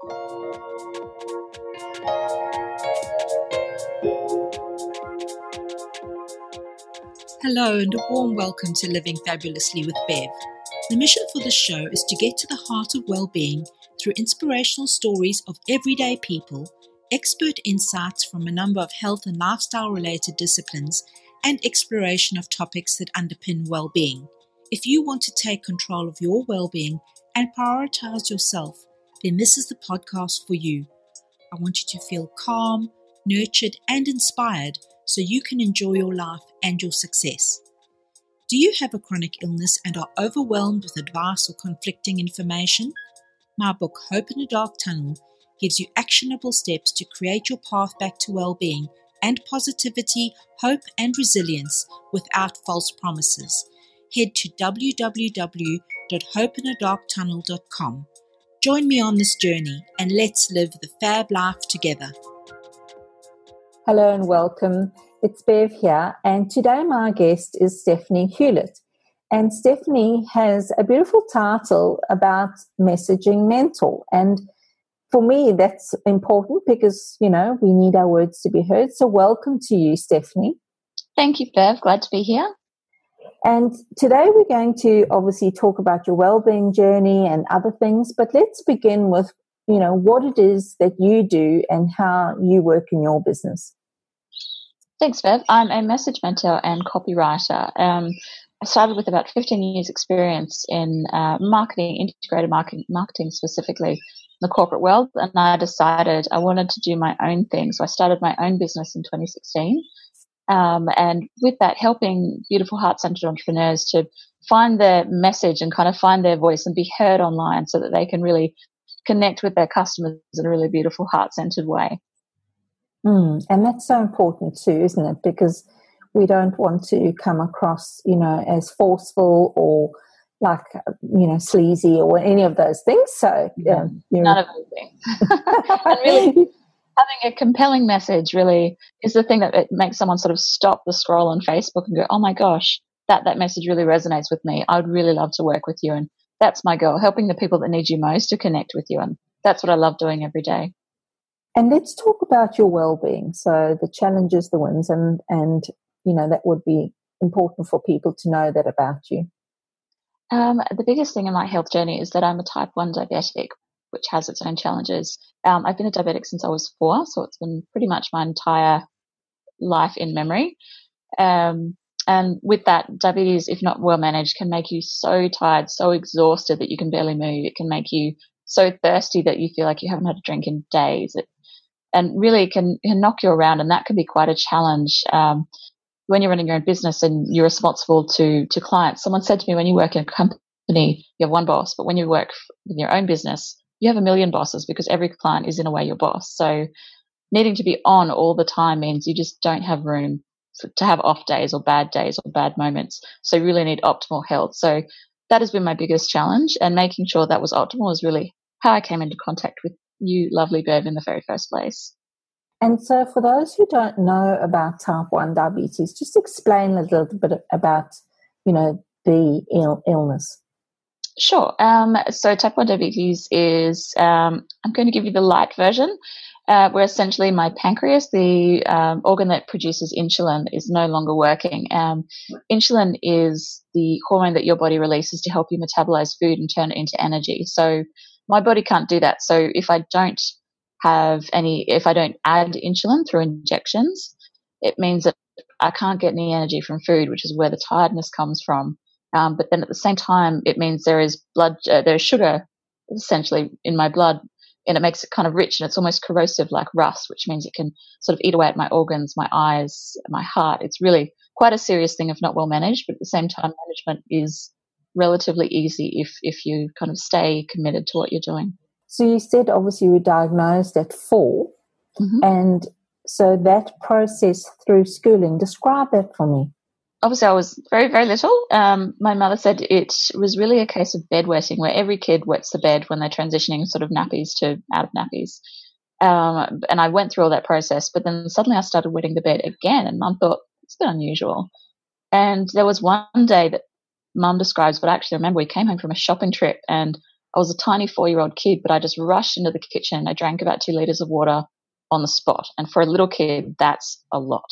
Hello, and a warm welcome to Living Fabulously with Bev. The mission for this show is to get to the heart of well being through inspirational stories of everyday people, expert insights from a number of health and lifestyle related disciplines, and exploration of topics that underpin well being. If you want to take control of your well being and prioritize yourself, then this is the podcast for you. I want you to feel calm, nurtured, and inspired so you can enjoy your life and your success. Do you have a chronic illness and are overwhelmed with advice or conflicting information? My book, Hope in a Dark Tunnel, gives you actionable steps to create your path back to well being and positivity, hope, and resilience without false promises. Head to www.hopeinadarktunnel.com. Join me on this journey and let's live the fab life together. Hello and welcome. It's Bev here, and today my guest is Stephanie Hewlett. And Stephanie has a beautiful title about messaging mental. And for me, that's important because, you know, we need our words to be heard. So, welcome to you, Stephanie. Thank you, Bev. Glad to be here. And today we're going to obviously talk about your well-being journey and other things, but let's begin with, you know, what it is that you do and how you work in your business. Thanks, Bev. I'm a message mentor and copywriter. Um, I started with about 15 years experience in uh, marketing, integrated marketing, marketing specifically in the corporate world. And I decided I wanted to do my own thing. So I started my own business in 2016. Um, and with that, helping beautiful heart centered entrepreneurs to find their message and kind of find their voice and be heard online so that they can really connect with their customers in a really beautiful heart centered way. Mm, and that's so important too, isn't it? Because we don't want to come across, you know, as forceful or like, you know, sleazy or any of those things. So, yeah, none of those things. and really, having a compelling message really is the thing that it makes someone sort of stop the scroll on Facebook and go, "Oh my gosh, that that message really resonates with me. I would really love to work with you." And that's my goal: helping the people that need you most to connect with you. And that's what I love doing every day. And let's talk about your well-being. So the challenges, the wins, and and you know that would be important for people to know that about you. Um, the biggest thing in my health journey is that I'm a type one diabetic, which has its own challenges. Um, I've been a diabetic since I was four, so it's been pretty much my entire life in memory. Um, and with that, diabetes, if not well managed, can make you so tired, so exhausted that you can barely move. It can make you so thirsty that you feel like you haven't had a drink in days. It and really can, can knock you around, and that can be quite a challenge. Um, when you're running your own business and you're responsible to to clients, someone said to me, when you work in a company, you have one boss, but when you work in your own business, you have a million bosses because every client is in a way your boss. So needing to be on all the time means you just don't have room to have off days or bad days or bad moments. So you really need optimal health. So that has been my biggest challenge and making sure that was optimal is really how I came into contact with you, lovely Bev, in the very first place. And so, for those who don't know about type 1 diabetes, just explain a little bit about, you know, the Ill- illness. Sure. Um, so, type 1 diabetes is, um, I'm going to give you the light version, uh, where essentially my pancreas, the um, organ that produces insulin, is no longer working. Um, insulin is the hormone that your body releases to help you metabolize food and turn it into energy. So, my body can't do that. So if I don't have any, if I don't add insulin through injections, it means that I can't get any energy from food, which is where the tiredness comes from. Um, but then at the same time, it means there is blood, uh, there's sugar essentially in my blood, and it makes it kind of rich and it's almost corrosive like rust, which means it can sort of eat away at my organs, my eyes, my heart. It's really quite a serious thing if not well managed, but at the same time, management is relatively easy if if you kind of stay committed to what you're doing. So you said obviously you were diagnosed at 4 mm-hmm. and so that process through schooling. Describe that for me. Obviously, I was very, very little. Um, my mother said it was really a case of bedwetting, where every kid wets the bed when they're transitioning sort of nappies to out of nappies. Um, and I went through all that process, but then suddenly I started wetting the bed again, and mum thought it's a bit unusual. And there was one day that mum describes, but I actually remember we came home from a shopping trip and I was a tiny four year old kid, but I just rushed into the kitchen. I drank about two liters of water on the spot. And for a little kid, that's a lot.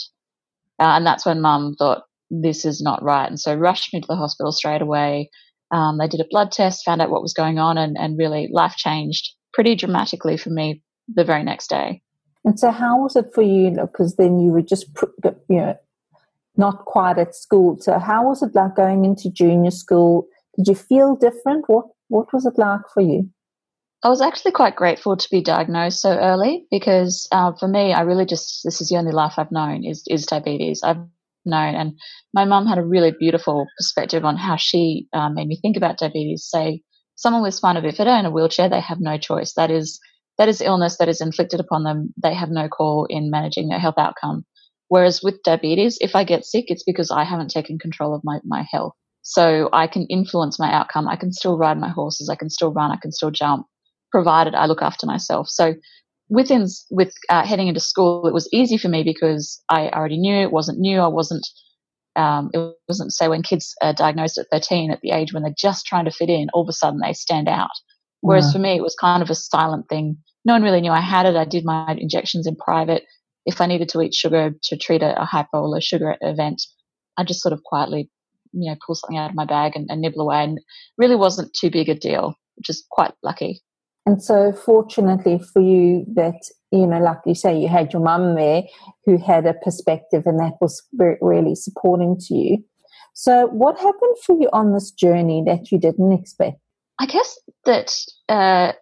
Uh, and that's when mum thought, this is not right. And so rushed me to the hospital straight away. Um, they did a blood test, found out what was going on, and, and really life changed pretty dramatically for me the very next day. And so, how was it for you? Because then you were just, you know, not quite at school. So, how was it like going into junior school? Did you feel different? What What was it like for you? I was actually quite grateful to be diagnosed so early because uh, for me, I really just this is the only life I've known is is diabetes. I've known, and my mum had a really beautiful perspective on how she uh, made me think about diabetes. Say, someone with spina bifida in a wheelchair, they have no choice. That is that is illness that is inflicted upon them. They have no call in managing their health outcome. Whereas with diabetes, if I get sick, it's because I haven't taken control of my, my health. So I can influence my outcome. I can still ride my horses. I can still run. I can still jump provided I look after myself. So within with uh, heading into school, it was easy for me because I already knew it wasn't new. I wasn't. Um, it wasn't say when kids are diagnosed at 13 at the age when they're just trying to fit in, all of a sudden they stand out. Whereas yeah. for me, it was kind of a silent thing. No one really knew I had it. I did my injections in private. If I needed to eat sugar to treat a, a hypo or low sugar event, I just sort of quietly, you know, pull something out of my bag and, and nibble away. And really wasn't too big a deal, which is quite lucky. And so, fortunately for you, that you know, like you say, you had your mum there who had a perspective, and that was really supporting to you. So, what happened for you on this journey that you didn't expect? I guess that uh,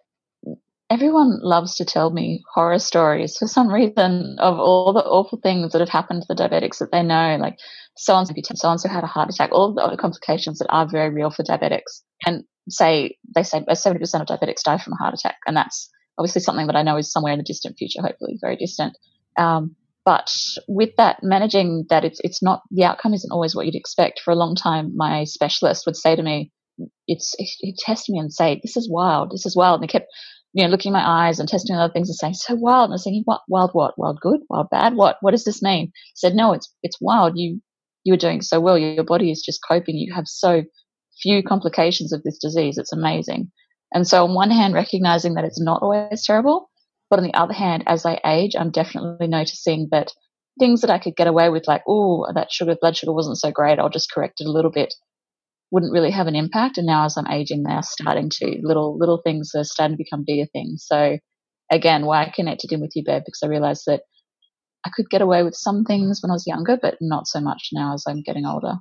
everyone loves to tell me horror stories for some reason of all the awful things that have happened to the diabetics that they know, like so and so had a heart attack, all the other complications that are very real for diabetics. And say they say 70% of diabetics die from a heart attack, and that's obviously something that I know is somewhere in the distant future, hopefully very distant. Um, but with that, managing that, it's it's not the outcome isn't always what you'd expect. For a long time, my specialist would say to me, "It's he'd test me and say, this is wild, this is wild," and they kept you know looking in my eyes and testing other things and saying, "So wild," and I was thinking, "What wild? What wild? Good? Wild bad? What? What does this mean?" He said, "No, it's it's wild. You you are doing so well. Your body is just coping. You have so few complications of this disease. It's amazing. And so, on one hand, recognizing that it's not always terrible, but on the other hand, as I age, I'm definitely noticing that things that I could get away with, like, oh, that sugar, blood sugar wasn't so great, I'll just correct it a little bit, wouldn't really have an impact. And now, as I'm aging, they are starting to little little things are starting to become bigger things. So, again, why I connected in with you, Bev, because I realized that I could get away with some things when I was younger, but not so much now as I'm getting older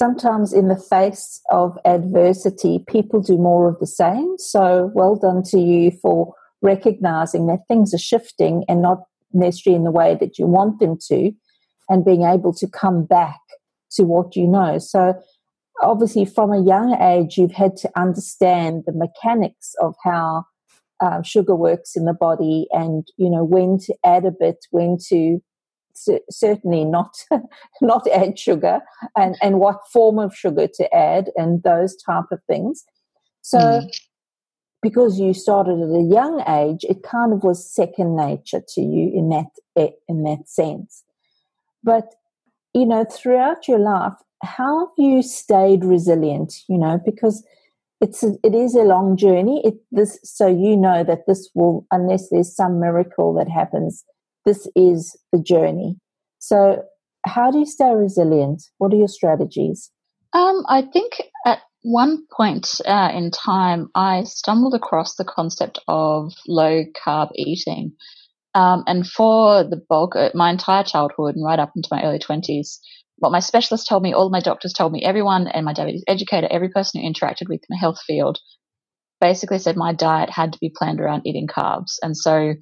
sometimes in the face of adversity, people do more of the same. So well done to you for recognizing that things are shifting and not necessarily in the way that you want them to, and being able to come back to what you know. So obviously, from a young age, you've had to understand the mechanics of how uh, sugar works in the body, and you know when to add a bit, when to certainly not not add sugar and and what form of sugar to add and those type of things so mm. because you started at a young age it kind of was second nature to you in that in that sense but you know throughout your life how have you stayed resilient you know because it's a, it is a long journey it this so you know that this will unless there's some miracle that happens this is the journey. So, how do you stay resilient? What are your strategies? Um, I think at one point uh, in time, I stumbled across the concept of low carb eating. Um, and for the bulk of my entire childhood and right up into my early 20s, what my specialist told me, all my doctors told me, everyone and my diabetes educator, every person who interacted with my health field basically said my diet had to be planned around eating carbs. And so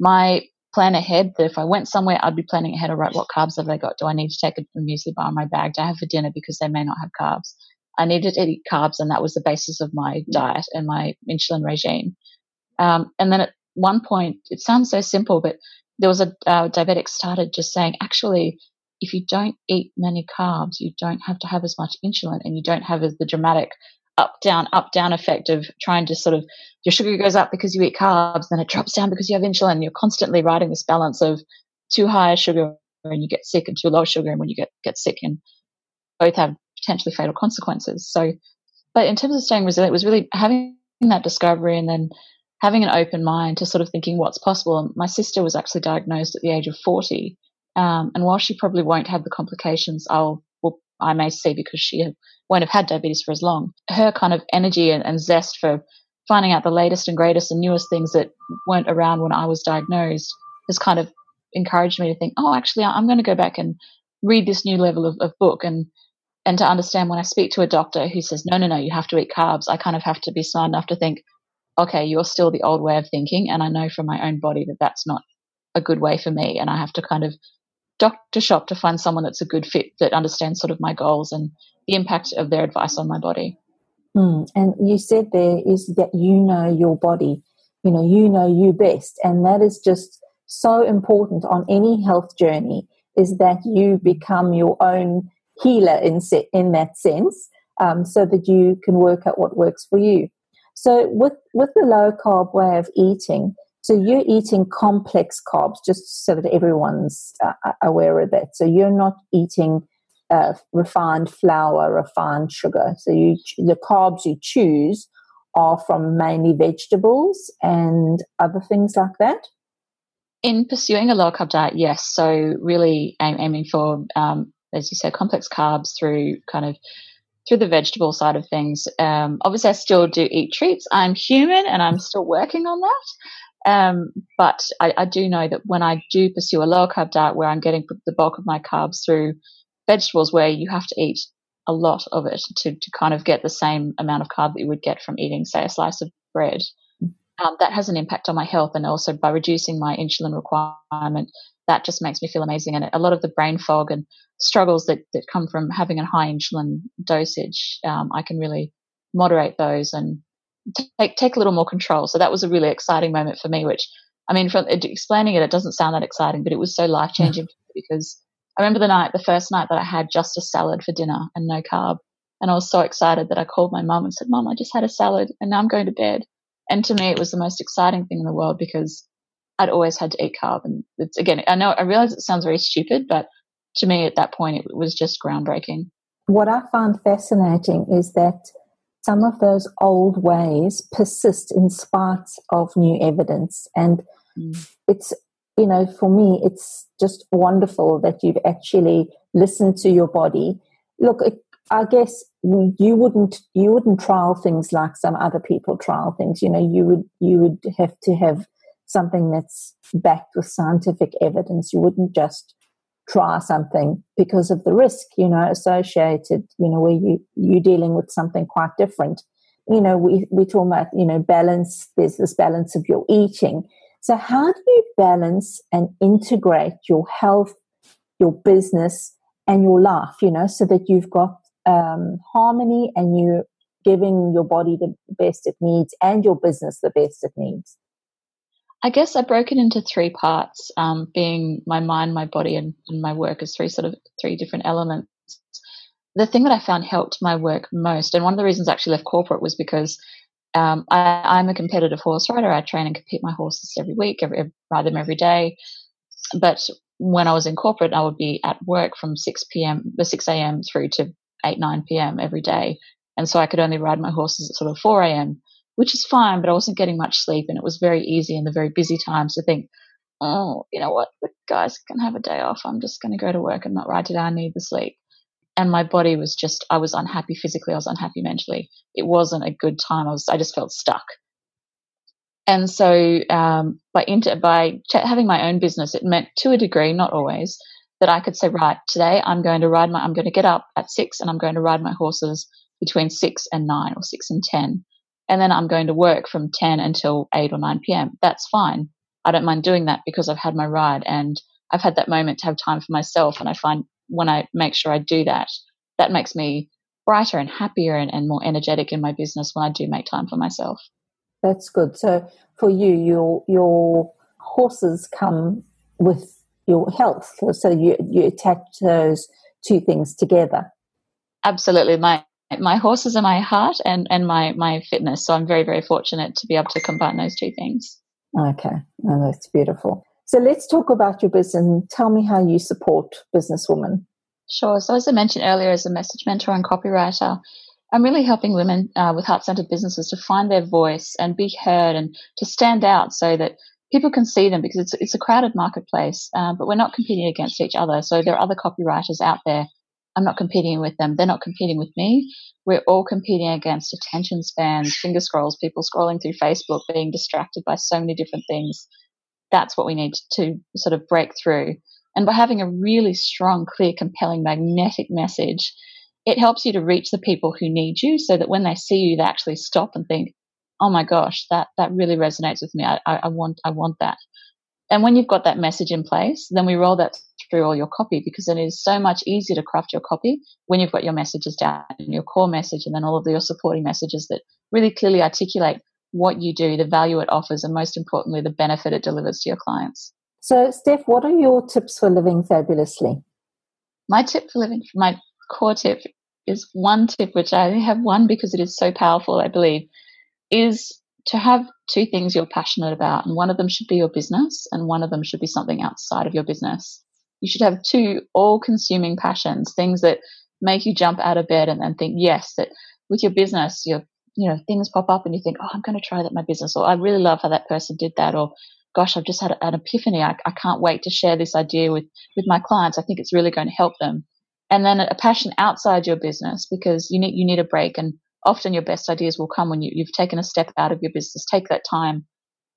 my plan ahead that if I went somewhere, I'd be planning ahead. All right, what carbs have they got? Do I need to take a muesli bar in my bag to have for dinner because they may not have carbs? I needed to eat carbs, and that was the basis of my diet and my insulin regime. Um, and then at one point, it sounds so simple, but there was a uh, diabetic started just saying, actually, if you don't eat many carbs, you don't have to have as much insulin, and you don't have as the dramatic up down up down effect of trying to sort of your sugar goes up because you eat carbs then it drops down because you have insulin. You're constantly riding this balance of too high sugar and you get sick and too low sugar and when you get get sick and both have potentially fatal consequences. So but in terms of staying resilient it was really having that discovery and then having an open mind to sort of thinking what's possible. My sister was actually diagnosed at the age of 40. Um, and while she probably won't have the complications I'll, well, I may see because she won't have had diabetes for as long, her kind of energy and, and zest for finding out the latest and greatest and newest things that weren't around when I was diagnosed has kind of encouraged me to think, oh, actually, I'm going to go back and read this new level of, of book and and to understand when I speak to a doctor who says, no, no, no, you have to eat carbs, I kind of have to be smart enough to think, okay, you're still the old way of thinking. And I know from my own body that that's not a good way for me. And I have to kind of doctor shop to find someone that's a good fit that understands sort of my goals and the impact of their advice on my body. Mm. And you said there is that you know your body, you know, you know you best. And that is just so important on any health journey is that you become your own healer in, se- in that sense um, so that you can work out what works for you. So with, with the low carb way of eating, so you're eating complex carbs just so that everyone's uh, aware of that. So you're not eating uh, refined flour, refined sugar. So you the carbs you choose are from mainly vegetables and other things like that. In pursuing a low carb diet, yes. So really aim, aiming for, um, as you said, complex carbs through kind of through the vegetable side of things. Um, obviously, I still do eat treats. I'm human, and I'm still working on that. Um, but I, I, do know that when I do pursue a low carb diet, where I'm getting the bulk of my carbs through vegetables where you have to eat a lot of it to, to kind of get the same amount of carb that you would get from eating, say, a slice of bread. Um, that has an impact on my health. And also by reducing my insulin requirement, that just makes me feel amazing. And a lot of the brain fog and struggles that, that come from having a high insulin dosage, um, I can really moderate those and take, take a little more control. So that was a really exciting moment for me, which, I mean, from explaining it, it doesn't sound that exciting, but it was so life changing because I remember the night, the first night that I had just a salad for dinner and no carb. And I was so excited that I called my mum and said, Mum, I just had a salad and now I'm going to bed. And to me, it was the most exciting thing in the world because I'd always had to eat carb. And it's again, I know, I realize it sounds very stupid, but to me at that point, it was just groundbreaking. What I find fascinating is that some of those old ways persist in spite of new evidence. And mm. it's you know, for me, it's just wonderful that you've actually listened to your body. Look, I guess you wouldn't you wouldn't trial things like some other people trial things. You know, you would you would have to have something that's backed with scientific evidence. You wouldn't just try something because of the risk, you know, associated. You know, where you you're dealing with something quite different. You know, we we talk about you know balance. There's this balance of your eating so, how do you balance and integrate your health, your business, and your life, you know, so that you've got um, harmony and you're giving your body the best it needs and your business the best it needs? I guess I broke it into three parts, um, being my mind, my body, and, and my work as three sort of three different elements. The thing that I found helped my work most, and one of the reasons I actually left corporate was because um, I, am a competitive horse rider. I train and compete my horses every week, every, ride them every day. But when I was in corporate, I would be at work from 6 p.m., the 6 a.m. through to 8, 9 p.m. every day. And so I could only ride my horses at sort of 4 a.m., which is fine, but I wasn't getting much sleep. And it was very easy in the very busy times to think, oh, you know what, the guys can have a day off. I'm just going to go to work and not ride today. I need the sleep and my body was just I was unhappy physically, I was unhappy mentally. It wasn't a good time. I was I just felt stuck. And so um, by inter- by ch- having my own business, it meant to a degree, not always, that I could say, right, today I'm going to ride my I'm going to get up at six and I'm going to ride my horses between six and nine or six and ten, and then I'm going to work from ten until eight or nine p.m. That's fine. I don't mind doing that because I've had my ride and I've had that moment to have time for myself, and I find when I make sure I do that, that makes me brighter and happier and, and more energetic in my business when I do make time for myself. That's good. So for you, your your horses come with your health. So you you attach those two things together. Absolutely. My my horses are my heart and, and my, my fitness. So I'm very, very fortunate to be able to combine those two things. Okay. Oh, that's beautiful. So let's talk about your business and tell me how you support businesswomen. Sure. So as I mentioned earlier, as a message mentor and copywriter, I'm really helping women uh, with heart centered businesses to find their voice and be heard and to stand out so that people can see them because it's, it's a crowded marketplace, uh, but we're not competing against each other. So there are other copywriters out there. I'm not competing with them. They're not competing with me. We're all competing against attention spans, finger scrolls, people scrolling through Facebook, being distracted by so many different things. That's what we need to sort of break through. And by having a really strong, clear, compelling, magnetic message, it helps you to reach the people who need you so that when they see you, they actually stop and think, oh my gosh, that, that really resonates with me. I, I, I want, I want that. And when you've got that message in place, then we roll that through all your copy because it is so much easier to craft your copy when you've got your messages down and your core message and then all of your supporting messages that really clearly articulate what you do, the value it offers, and most importantly, the benefit it delivers to your clients. So, Steph, what are your tips for living fabulously? My tip for living, my core tip is one tip, which I have one because it is so powerful, I believe, is to have two things you're passionate about. And one of them should be your business, and one of them should be something outside of your business. You should have two all consuming passions, things that make you jump out of bed and then think, yes, that with your business, your you know, things pop up and you think, oh, I'm going to try that in my business, or I really love how that person did that, or gosh, I've just had an epiphany. I, I can't wait to share this idea with with my clients. I think it's really going to help them and then a passion outside your business because you need you need a break and often your best ideas will come when you, you've taken a step out of your business. Take that time.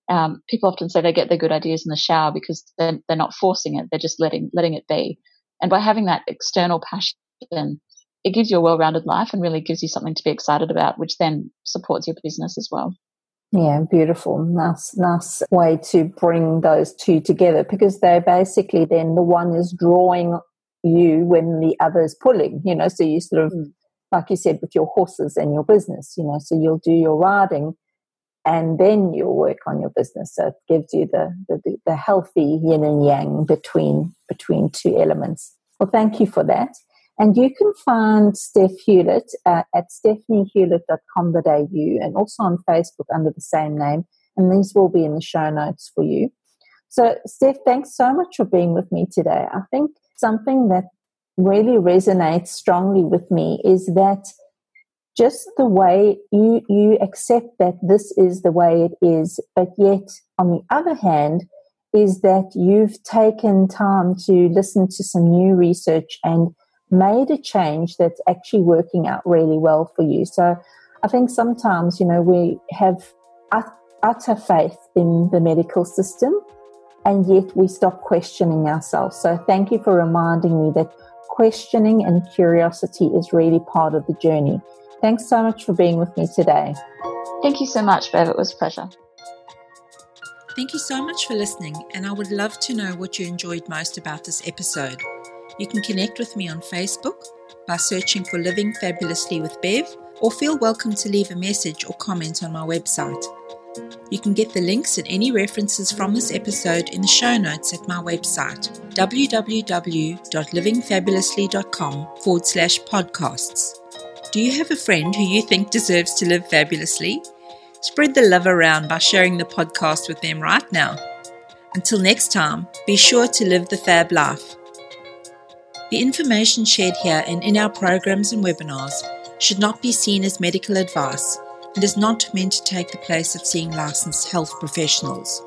Um, people often say they get their good ideas in the shower because they're, they're not forcing it. They're just letting letting it be. And by having that external passion it gives you a well-rounded life and really gives you something to be excited about which then supports your business as well. Yeah, beautiful. Nice, nice way to bring those two together because they're basically then the one is drawing you when the other is pulling, you know, so you sort of, mm. Like you said, with your horses and your business, you know, so you'll do your riding and then you'll work on your business. So it gives you the, the, the healthy yin and yang between, between two elements. Well, thank you for that. And you can find Steph Hewlett uh, at stephaniehewlett.com.au and also on Facebook under the same name. And these will be in the show notes for you. So, Steph, thanks so much for being with me today. I think something that really resonates strongly with me is that just the way you you accept that this is the way it is but yet on the other hand is that you've taken time to listen to some new research and made a change that's actually working out really well for you so i think sometimes you know we have utter faith in the medical system and yet we stop questioning ourselves. So thank you for reminding me that questioning and curiosity is really part of the journey. Thanks so much for being with me today. Thank you so much, Bev. It was a pleasure. Thank you so much for listening, and I would love to know what you enjoyed most about this episode. You can connect with me on Facebook by searching for Living Fabulously with Bev, or feel welcome to leave a message or comment on my website. You can get the links and any references from this episode in the show notes at my website, www.livingfabulously.com forward slash podcasts. Do you have a friend who you think deserves to live fabulously? Spread the love around by sharing the podcast with them right now. Until next time, be sure to live the fab life. The information shared here and in our programs and webinars should not be seen as medical advice and is not meant to take the place of seeing licensed health professionals.